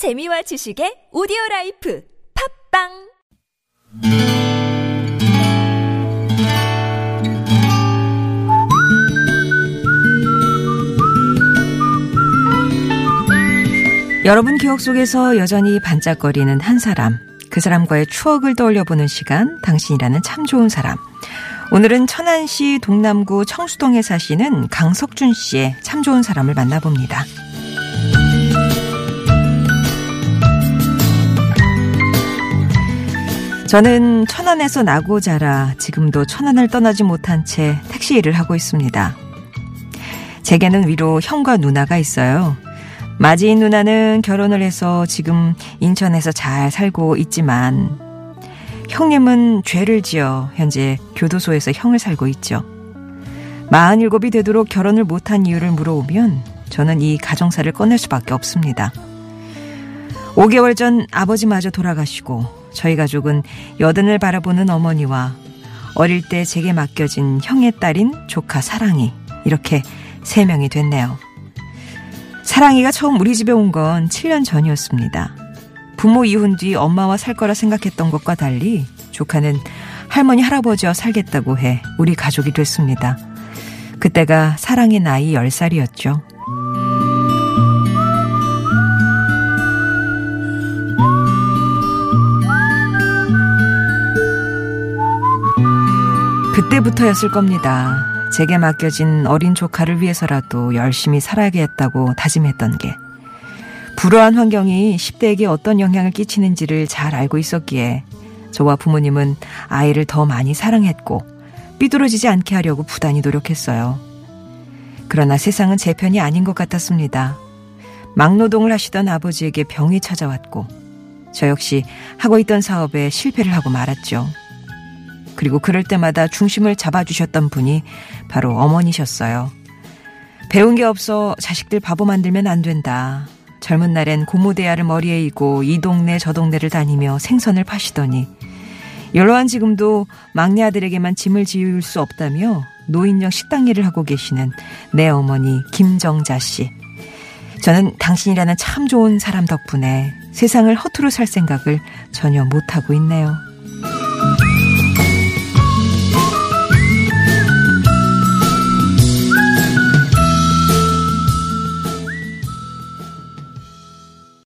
재미와 지식의 오디오 라이프 팟빵 여러분 기억 속에서 여전히 반짝거리는 한 사람, 그 사람과의 추억을 떠올려 보는 시간, 당신이라는 참 좋은 사람. 오늘은 천안시 동남구 청수동에 사시는 강석준 씨의 참 좋은 사람을 만나봅니다. 저는 천안에서 나고 자라 지금도 천안을 떠나지 못한 채 택시 일을 하고 있습니다. 제게는 위로 형과 누나가 있어요. 마지인 누나는 결혼을 해서 지금 인천에서 잘 살고 있지만 형님은 죄를 지어 현재 교도소에서 형을 살고 있죠. 47이 되도록 결혼을 못한 이유를 물어오면 저는 이 가정사를 꺼낼 수밖에 없습니다. 5개월 전 아버지마저 돌아가시고 저희 가족은 여든을 바라보는 어머니와 어릴 때 제게 맡겨진 형의 딸인 조카 사랑이 이렇게 세 명이 됐네요. 사랑이가 처음 우리 집에 온 건 7년 전이었습니다. 부모 이혼 뒤 엄마와 살 거라 생각했던 것과 달리 조카는 할머니 할아버지와 살겠다고 해 우리 가족이 됐습니다. 그때가 사랑의 나이 10살이었죠. 그때부터였을 겁니다. 제게 맡겨진 어린 조카를 위해서라도 열심히 살아야겠다고 다짐했던 게. 불우한 환경이 10대에게 어떤 영향을 끼치는지를 잘 알고 있었기에 저와 부모님은 아이를 더 많이 사랑했고 삐뚤어지지 않게 하려고 부단히 노력했어요. 그러나 세상은 제 편이 아닌 것 같았습니다. 막노동을 하시던 아버지에게 병이 찾아왔고 저 역시 하고 있던 사업에 실패를 하고 말았죠. 그리고 그럴 때마다 중심을 잡아주셨던 분이 바로 어머니셨어요. 배운 게 없어 자식들 바보 만들면 안 된다. 젊은 날엔 고무대야를 머리에 이고 이 동네 저 동네를 다니며 생선을 파시더니 연로한 지금도 막내 아들에게만 짐을 지울 수 없다며 노인정 식당 일을 하고 계시는 내 어머니 김정자 씨. 저는 당신이라는 참 좋은 사람 덕분에 세상을 허투루 살 생각을 전혀 못하고 있네요.